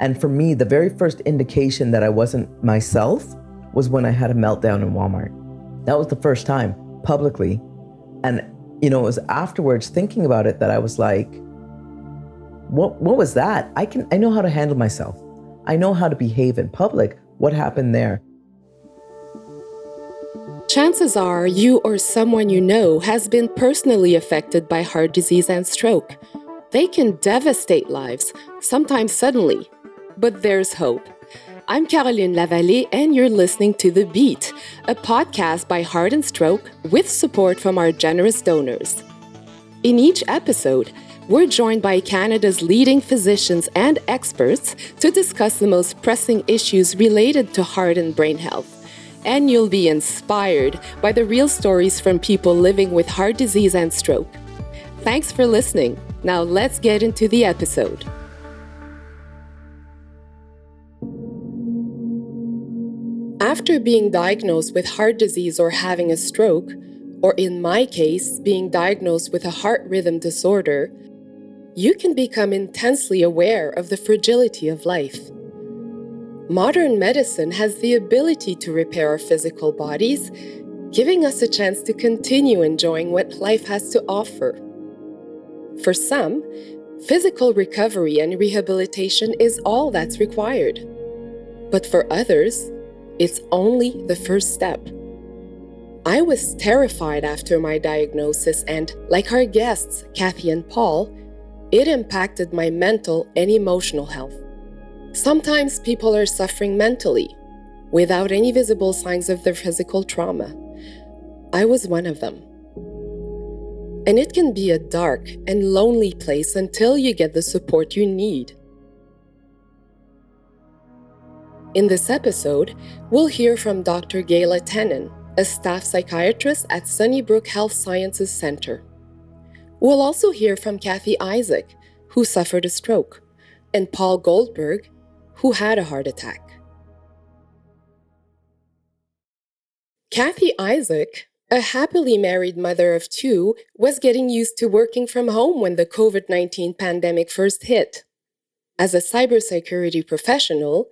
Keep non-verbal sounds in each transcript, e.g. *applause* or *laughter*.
And for me, the very first indication that I wasn't myself was when I had a meltdown in Walmart. That was the first time publicly. And, you know, it was afterwards thinking about it that I was like, what, what was that? I can, I know how to handle myself. I know how to behave in public. What happened there? Chances are you or someone you know has been personally affected by heart disease and stroke. They can devastate lives, sometimes suddenly. But there's hope. I'm Caroline Lavallée, and you're listening to The Beat, a podcast by Heart and Stroke with support from our generous donors. In each episode, we're joined by Canada's leading physicians and experts to discuss the most pressing issues related to heart and brain health and you'll be inspired by the real stories from people living with heart disease and stroke. Thanks for listening. Now let's get into the episode. After being diagnosed with heart disease or having a stroke, or in my case, being diagnosed with a heart rhythm disorder, you can become intensely aware of the fragility of life. Modern medicine has the ability to repair our physical bodies, giving us a chance to continue enjoying what life has to offer. For some, physical recovery and rehabilitation is all that's required. But for others, it's only the first step. I was terrified after my diagnosis, and like our guests, Kathy and Paul, it impacted my mental and emotional health. Sometimes people are suffering mentally without any visible signs of their physical trauma. I was one of them. And it can be a dark and lonely place until you get the support you need. In this episode, we'll hear from Dr. Gayla Tennen, a staff psychiatrist at Sunnybrook Health Sciences Center. We'll also hear from Kathy Isaac, who suffered a stroke, and Paul Goldberg, who had a heart attack. Kathy Isaac, a happily married mother of two, was getting used to working from home when the COVID 19 pandemic first hit. As a cybersecurity professional,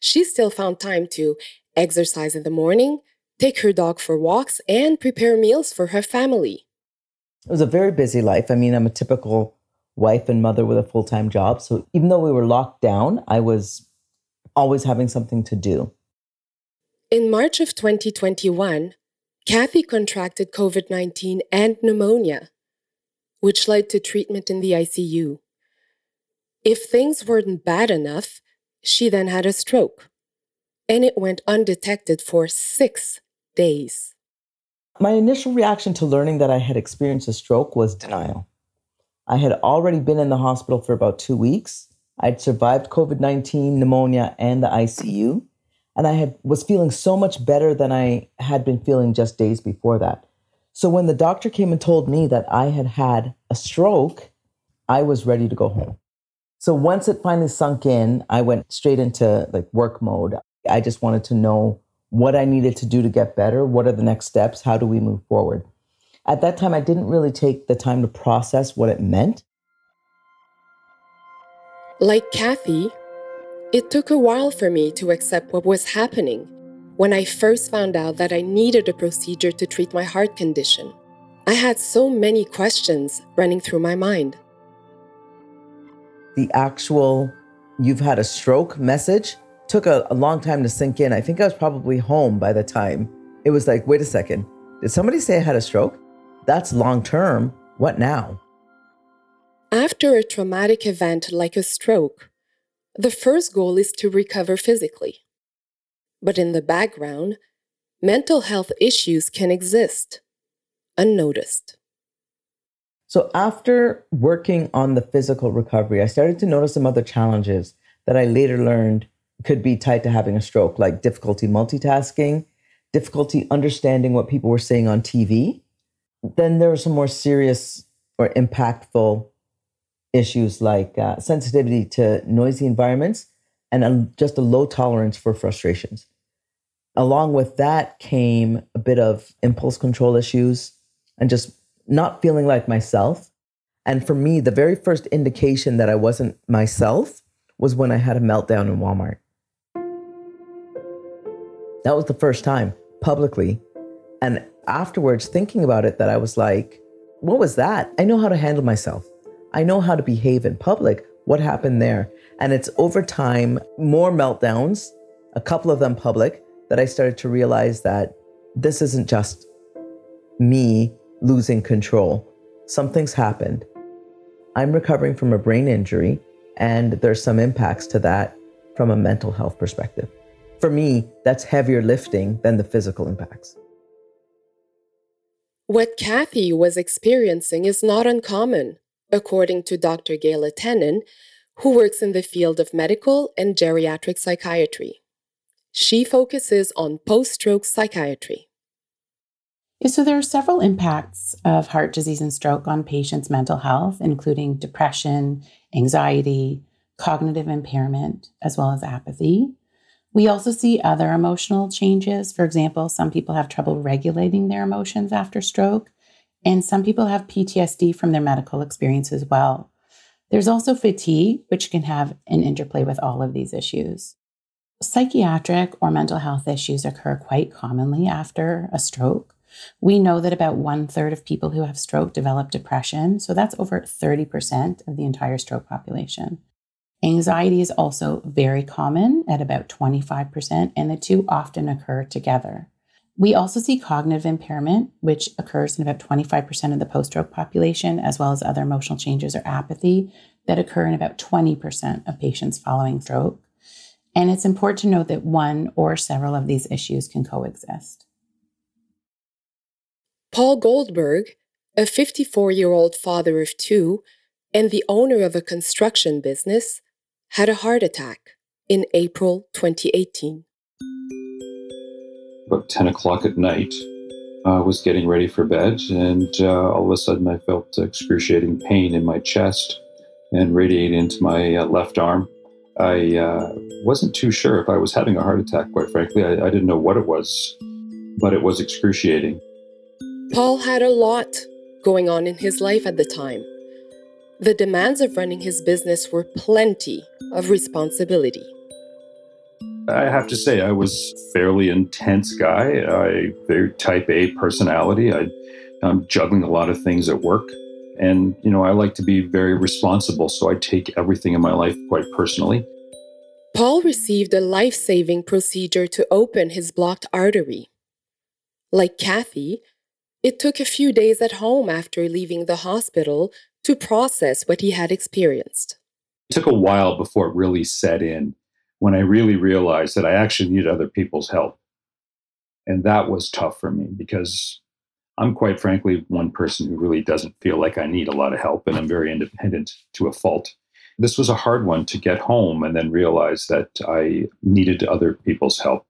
she still found time to exercise in the morning, take her dog for walks, and prepare meals for her family. It was a very busy life. I mean, I'm a typical wife and mother with a full time job. So even though we were locked down, I was always having something to do. In March of 2021, Kathy contracted COVID 19 and pneumonia, which led to treatment in the ICU. If things weren't bad enough, she then had a stroke, and it went undetected for six days. My initial reaction to learning that I had experienced a stroke was denial. I had already been in the hospital for about two weeks I'd survived COVID 19, pneumonia, and the ICU. And I had, was feeling so much better than I had been feeling just days before that. So when the doctor came and told me that I had had a stroke, I was ready to go home. So once it finally sunk in, I went straight into like work mode. I just wanted to know what I needed to do to get better. What are the next steps? How do we move forward? At that time, I didn't really take the time to process what it meant. Like Kathy, it took a while for me to accept what was happening when I first found out that I needed a procedure to treat my heart condition. I had so many questions running through my mind. The actual you've had a stroke message took a, a, long time to sink in. I think I was probably home by the time it was like, wait a second, did somebody say I had a stroke? That's long term. What now? After a traumatic event like a stroke, the first goal is to recover physically. But in the background, mental health issues can exist unnoticed. So, after working on the physical recovery, I started to notice some other challenges that I later learned could be tied to having a stroke, like difficulty multitasking, difficulty understanding what people were saying on TV. Then there were some more serious or impactful issues like uh, sensitivity to noisy environments and a, just a low tolerance for frustrations. Along with that came a bit of impulse control issues and just not feeling like myself. And for me, the very first indication that I wasn't myself was when I had a meltdown in Walmart. That was the first time publicly. And afterwards, thinking about it, that I was like, what was that? I know how to handle myself. I know how to behave in public. What happened there? And it's over time, more meltdowns, a couple of them public, that I started to realize that this isn't just me losing control. Something's happened. I'm recovering from a brain injury, and there's some impacts to that from a mental health perspective. For me, that's heavier lifting than the physical impacts. What Kathy was experiencing is not uncommon, according to Dr. Gayla Tennen, who works in the field of medical and geriatric psychiatry. She focuses on post stroke psychiatry. So, there are several impacts of heart disease and stroke on patients' mental health, including depression, anxiety, cognitive impairment, as well as apathy. We also see other emotional changes. For example, some people have trouble regulating their emotions after stroke, and some people have PTSD from their medical experience as well. There's also fatigue, which can have an interplay with all of these issues. Psychiatric or mental health issues occur quite commonly after a stroke. We know that about one third of people who have stroke develop depression, so that's over 30% of the entire stroke population. Anxiety is also very common at about 25%, and the two often occur together. We also see cognitive impairment, which occurs in about 25% of the post stroke population, as well as other emotional changes or apathy that occur in about 20% of patients following stroke. And it's important to note that one or several of these issues can coexist. Paul Goldberg, a 54 year old father of two and the owner of a construction business, had a heart attack in April 2018. About 10 o'clock at night, I was getting ready for bed, and uh, all of a sudden I felt excruciating pain in my chest and radiating into my uh, left arm. I uh, wasn't too sure if I was having a heart attack, quite frankly. I, I didn't know what it was, but it was excruciating. Paul had a lot going on in his life at the time. The demands of running his business were plenty of responsibility. I have to say, I was fairly intense guy. I very type A personality. I, I'm juggling a lot of things at work, and you know, I like to be very responsible. So I take everything in my life quite personally. Paul received a life-saving procedure to open his blocked artery. Like Kathy, it took a few days at home after leaving the hospital to process what he had experienced. It took a while before it really set in when I really realized that I actually needed other people's help. And that was tough for me because I'm quite frankly one person who really doesn't feel like I need a lot of help and I'm very independent to a fault. This was a hard one to get home and then realize that I needed other people's help.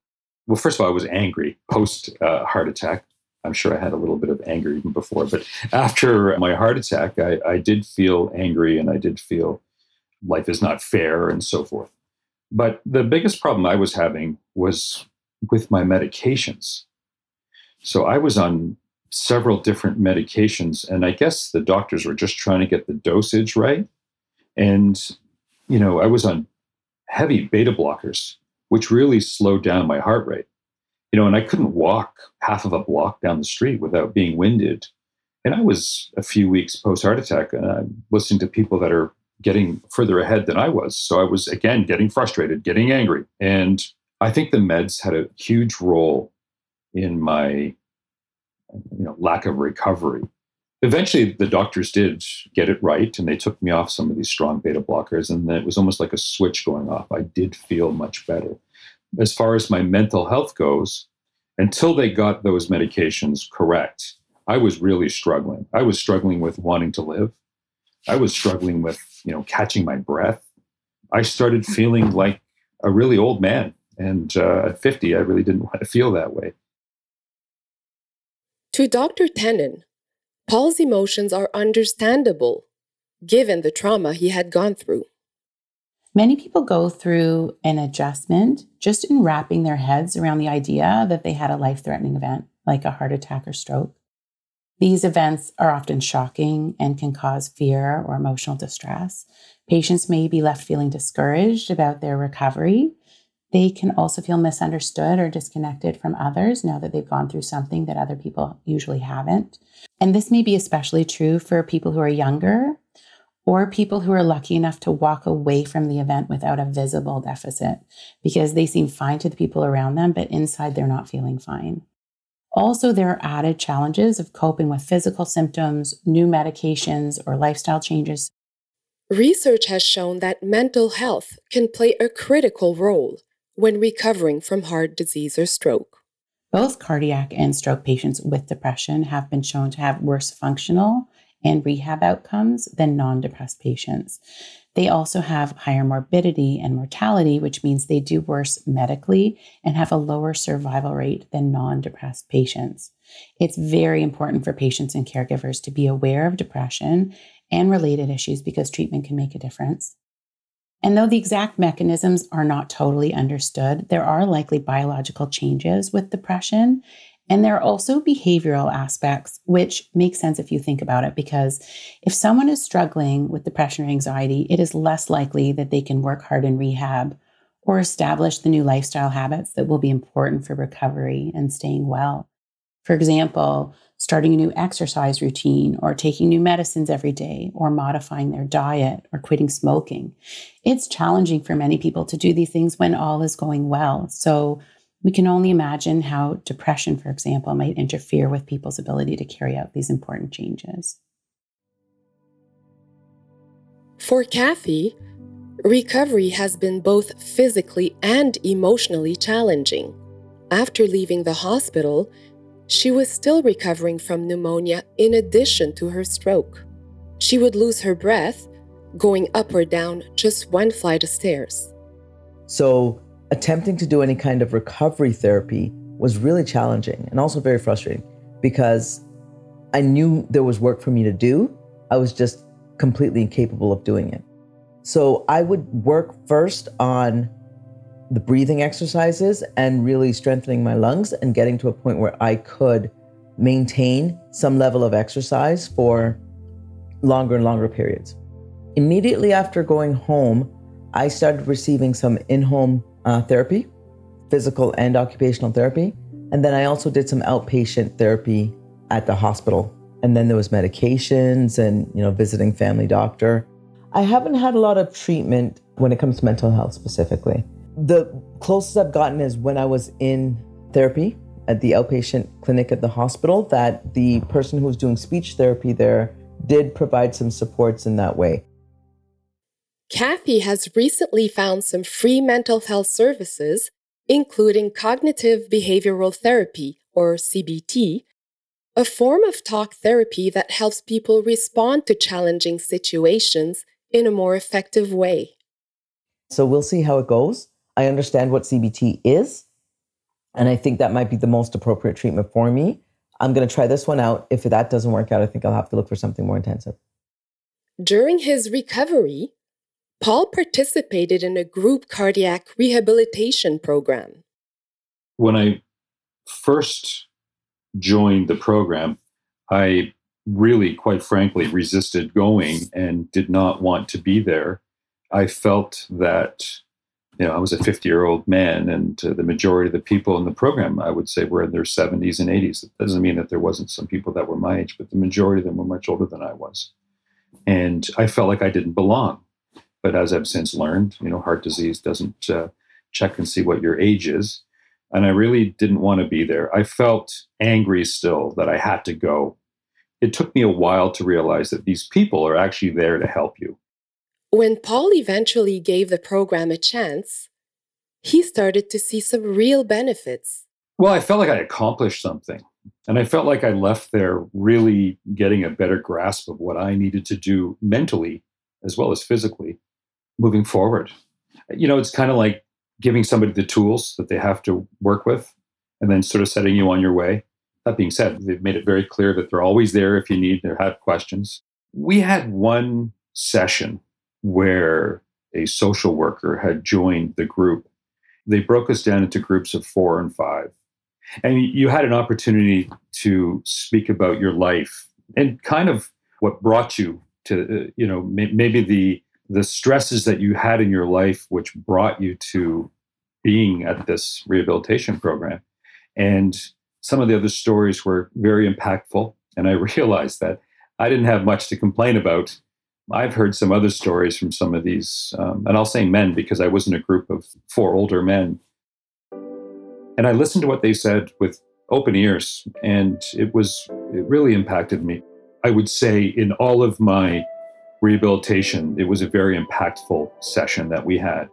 Well, first of all, I was angry post uh, heart attack I'm sure I had a little bit of anger even before. But after my heart attack, I, I did feel angry and I did feel life is not fair and so forth. But the biggest problem I was having was with my medications. So I was on several different medications, and I guess the doctors were just trying to get the dosage right. And, you know, I was on heavy beta blockers, which really slowed down my heart rate you know, and I couldn't walk half of a block down the street without being winded. And I was a few weeks post heart attack, and I'm listening to people that are getting further ahead than I was. So I was again getting frustrated, getting angry. And I think the meds had a huge role in my you know lack of recovery. Eventually the doctors did get it right and they took me off some of these strong beta blockers and it was almost like a switch going off. I did feel much better as far as my mental health goes, until they got those medications correct, I was really struggling. I was struggling with wanting to live. I was struggling with, you know, catching my breath. I started feeling like a really old man. And uh, at 50, I really didn't *laughs* want to feel that way. To Dr. Tennen, Paul's emotions are understandable given the trauma he had gone through. Many people go through an adjustment just in wrapping their heads around the idea that they had a life threatening event, like a heart attack or stroke. These events are often shocking and can cause fear or emotional distress. Patients may be left feeling discouraged about their recovery. They can also feel misunderstood or disconnected from others now that they've gone through something that other people usually haven't. And this may be especially true for people who are younger or people who are lucky enough to walk away from the event without a visible deficit because they seem fine to the people around them, but inside they're not feeling fine. Also, there are added challenges of coping with physical symptoms, new medications, or lifestyle changes. Research has shown that mental health can play a critical role when recovering from heart disease or stroke. Both cardiac and stroke patients with depression have been shown to have worse functional and rehab outcomes than non depressed patients. They also have higher morbidity and mortality, which means they do worse medically and have a lower survival rate than non depressed patients. It's very important for patients and caregivers to be aware of depression and related issues because treatment can make a difference. And though the exact mechanisms are not totally understood, there are likely biological changes with depression and there are also behavioral aspects, which make sense if you think about it, because if someone is struggling with depression or anxiety, it is less likely that they can work hard in rehab or establish the new lifestyle habits that will be important for recovery and staying well. For example, starting a new exercise routine or taking new medicines every day or modifying their diet or quitting smoking. It's challenging for many people to do these things when all is going well. So, we can only imagine how depression, for example, might interfere with people's ability to carry out these important changes. For Kathy, recovery has been both physically and emotionally challenging. After leaving the hospital, she was still recovering from pneumonia in addition to her stroke. She would lose her breath going up or down just one flight of stairs. So, attempting to do any kind of recovery therapy was really challenging and also very frustrating because I knew there was work for me to do. I was just completely incapable of doing it. So I would work first on the breathing exercises and really strengthening my lungs and getting to a point where I could maintain some level of exercise for longer and longer periods. Immediately after going home, I started receiving some in home uh, therapy, physical and occupational therapy. And then I also did some outpatient therapy at the hospital. And then there was medications and, you know, visiting family doctor. I haven't had a lot of treatment when it comes to mental health specifically. The closest I've gotten is when I was in therapy at the outpatient clinic at the hospital, that the person who was doing speech therapy there did provide some supports in that way. Kathy has recently found some free mental health services, including cognitive behavioral therapy, or CBT, a form of talk therapy that helps people respond to challenging situations in a more effective way. So we'll see how it goes. I understand what CBT is, and I think that might be the most appropriate treatment for me. I'm going to try this one out. If that doesn't work out, I think I'll have to look for something more intensive. During his recovery, Paul participated in a group cardiac rehabilitation program. When I first joined the program, I really, quite frankly, resisted going and did not want to be there. I felt that, you know, I was a 50 year old man, and uh, the majority of the people in the program, I would say, were in their 70s and 80s. It doesn't mean that there wasn't some people that were my age, but the majority of them were much older than I was. And I felt like I didn't belong. But as I've since learned, you know, heart disease doesn't uh, check and see what your age is. And I really didn't want to be there. I felt angry still that I had to go. It took me a while to realize that these people are actually there to help you. When Paul eventually gave the program a chance, he started to see some real benefits. Well, I felt like I accomplished something. And I felt like I left there really getting a better grasp of what I needed to do mentally as well as physically moving forward. You know, it's kind of like giving somebody the tools that they have to work with and then sort of setting you on your way. That being said, they've made it very clear that they're always there if you need or have questions. We had one session where a social worker had joined the group. They broke us down into groups of four and five. And you had an opportunity to speak about your life and kind of what brought you to, uh, you know, maybe the the stresses that you had in your life, which brought you to being at this rehabilitation program. And some of the other stories were very impactful. And I *laughs* realized that I didn't have much to complain about. I've heard some other stories from some of these, um, and I'll say men because I was in a group of four older men. And I listened to what they said with open ears, and it was, it really impacted me. I would say in all of my rehabilitation, it was a very impactful session that we had.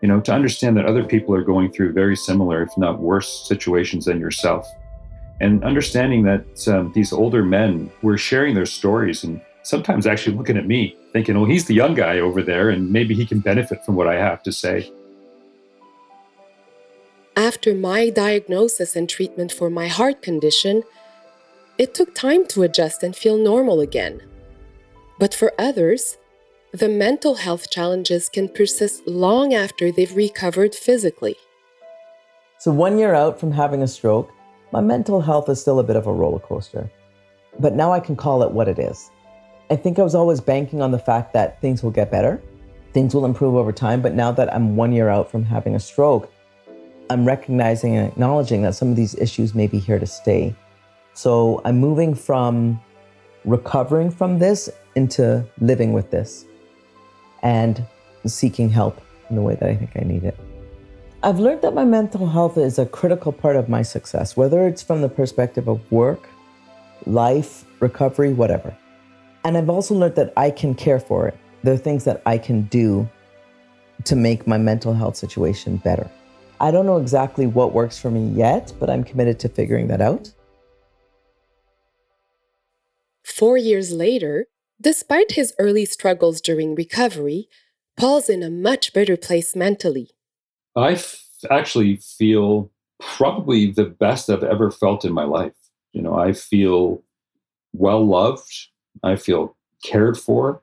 You know, to understand that other people are going through very similar, if not worse, situations than yourself. And understanding that um, these older men were sharing their stories and sometimes actually looking at me, thinking, oh, he's the young guy over there, and maybe he can benefit from what I have to say. After my diagnosis and treatment for my heart condition, it took time to adjust and feel normal again. But for others, the mental health challenges can persist long after they've recovered physically. So, one year out from having a stroke, my mental health is still a bit of a roller coaster. But now I can call it what it is. I think I was always banking on the fact that things will get better, things will improve over time. But now that I'm one year out from having a stroke, I'm recognizing and acknowledging that some of these issues may be here to stay. So I'm moving from recovering from this into living with this and seeking help in the way that I think I need it. I've learned that my mental health is a critical part of my success, whether it's from the perspective of work, life, recovery, whatever. And I've also learned that I can care for it. There are things that I can do to make my mental health situation better. I don't know exactly what works for me yet, but I'm committed to figuring that out. Four years later, despite his early struggles during recovery, Paul's in a much better place mentally. I f- actually feel probably the best I've ever felt in my life. You know, I feel well loved, I feel cared for.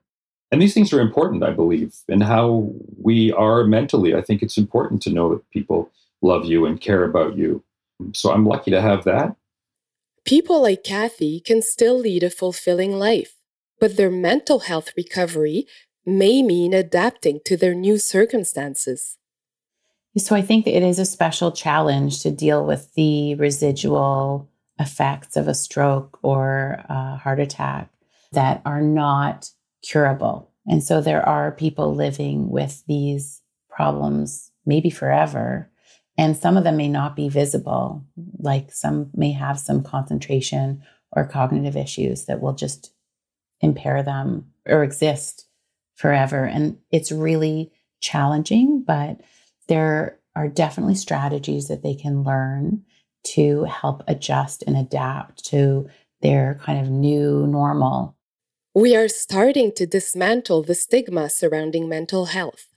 And these things are important, I believe, in how we are mentally. I think it's important to know that people love you and care about you. So I'm lucky to have that. People like Kathy can still lead a fulfilling life, but their mental health recovery may mean adapting to their new circumstances. So I think it is a special challenge to deal with the residual effects of a stroke or a heart attack that are not curable. And so there are people living with these problems maybe forever and some of them may not be visible, like some may have some concentration or cognitive issues that will just impair them or exist forever. And it's really challenging, but there are definitely strategies that they can learn to help adjust and adapt to their kind of new normal. We are starting to dismantle the stigma surrounding mental health.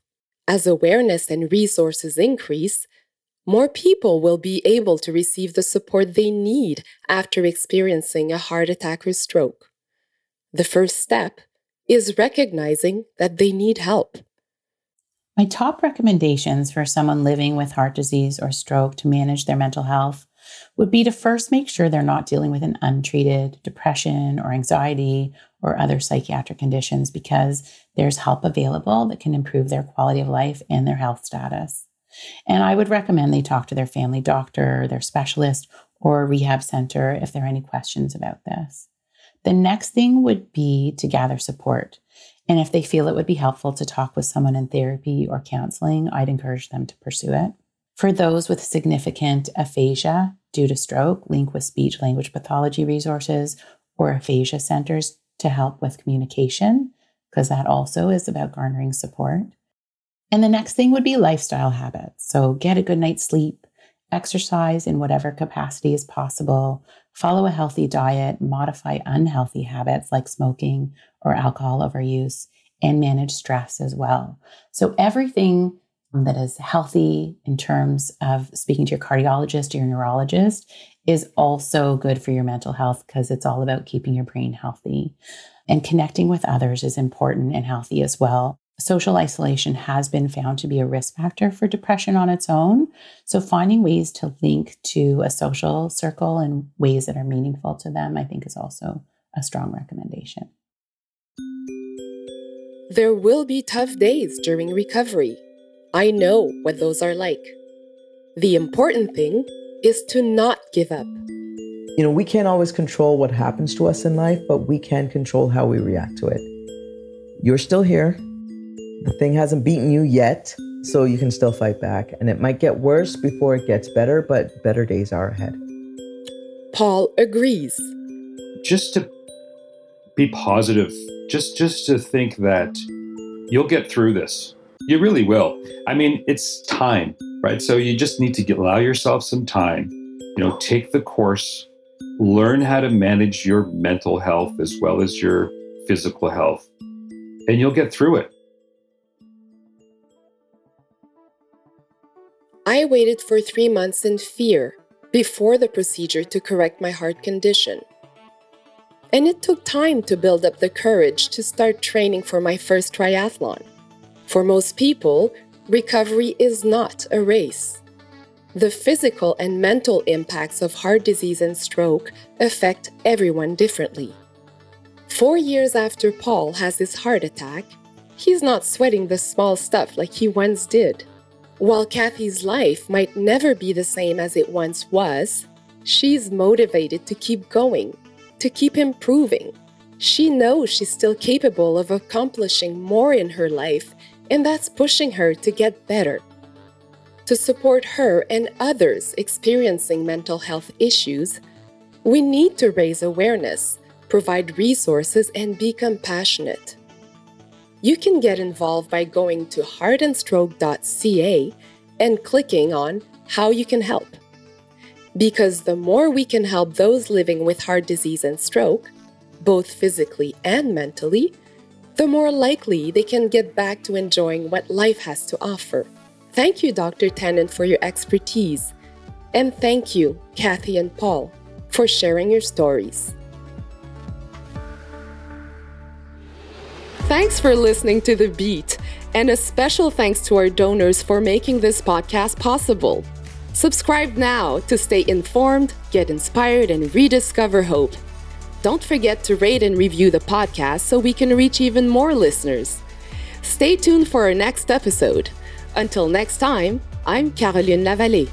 As awareness and resources increase, more people will be able to receive the support they need after experiencing a heart attack or stroke. The first step is recognizing that they need help. My top recommendations for someone living with heart disease or stroke to manage their mental health would be to first make sure they're not dealing with an untreated depression or anxiety or other psychiatric conditions because there's help available that can improve their quality of life and their health status. And I would recommend they talk to their family doctor, their specialist, or rehab center if there are any questions about this. The next thing would be to gather support. And if they feel it would be helpful to talk with someone in therapy or counseling, I'd encourage them to pursue it. For those with significant aphasia due to stroke, link with speech language pathology resources or aphasia centers to help with communication, because that also is about garnering support. And the next thing would be lifestyle habits. So get a good night's sleep, exercise in whatever capacity is possible, follow a healthy diet, modify unhealthy habits like smoking or alcohol overuse, and manage stress as well. So everything that is healthy in terms of speaking to your cardiologist or your neurologist is also good for your mental health because it's all about keeping your brain healthy. And connecting with others is important and healthy as well social isolation has been found to be a risk factor for depression on its own. So, finding ways to link to a social circle in ways that are meaningful to them, I think, is also a strong recommendation. There will be tough days during recovery. I know what those are like. The important thing is to not give up. You know, we can't always control what happens to us in life, but we can control how we react to it. You're still here. The thing hasn't beaten you yet, so you can still fight back. And it might get worse before it gets better, but better days are ahead. Paul agrees. Just to be positive just just to think that you'll get through this you really will i mean it's time right so you just need to get, allow yourself some time you know take the course learn how to manage your mental health as well as your physical health and you'll get through it i waited for 3 months in fear before the procedure to correct my heart condition and it took time to build up the courage to start training for my first triathlon. For most people, recovery is not a race. The physical and mental impacts of heart disease and stroke affect everyone differently. Four years after Paul has his heart attack, he's not sweating the small stuff like he once did. While Kathy's life might never be the same as it once was, she's motivated to keep going to keep improving. She knows she's still capable of accomplishing more in her life, and that's pushing her to get better. To support her and others experiencing mental health issues, we need to raise awareness, provide resources, and be compassionate. You can get involved by going to heartandstroke.ca and clicking on How You Can Help. Because the more we can help those living with heart disease and stroke, both physically and mentally, the more likely they can get back to enjoying what life has to offer. Thank you, Dr. Tennen, for your expertise. And thank you, Kathy and Paul, for sharing your stories. Thanks for listening to The Beat, and a special thanks to our donors for making this podcast possible. Subscribe now to stay informed, get inspired, and rediscover hope. Don't forget to rate and review the podcast so we can reach even more listeners. Stay tuned for our next episode. Until next time, I'm Caroline Lavallée.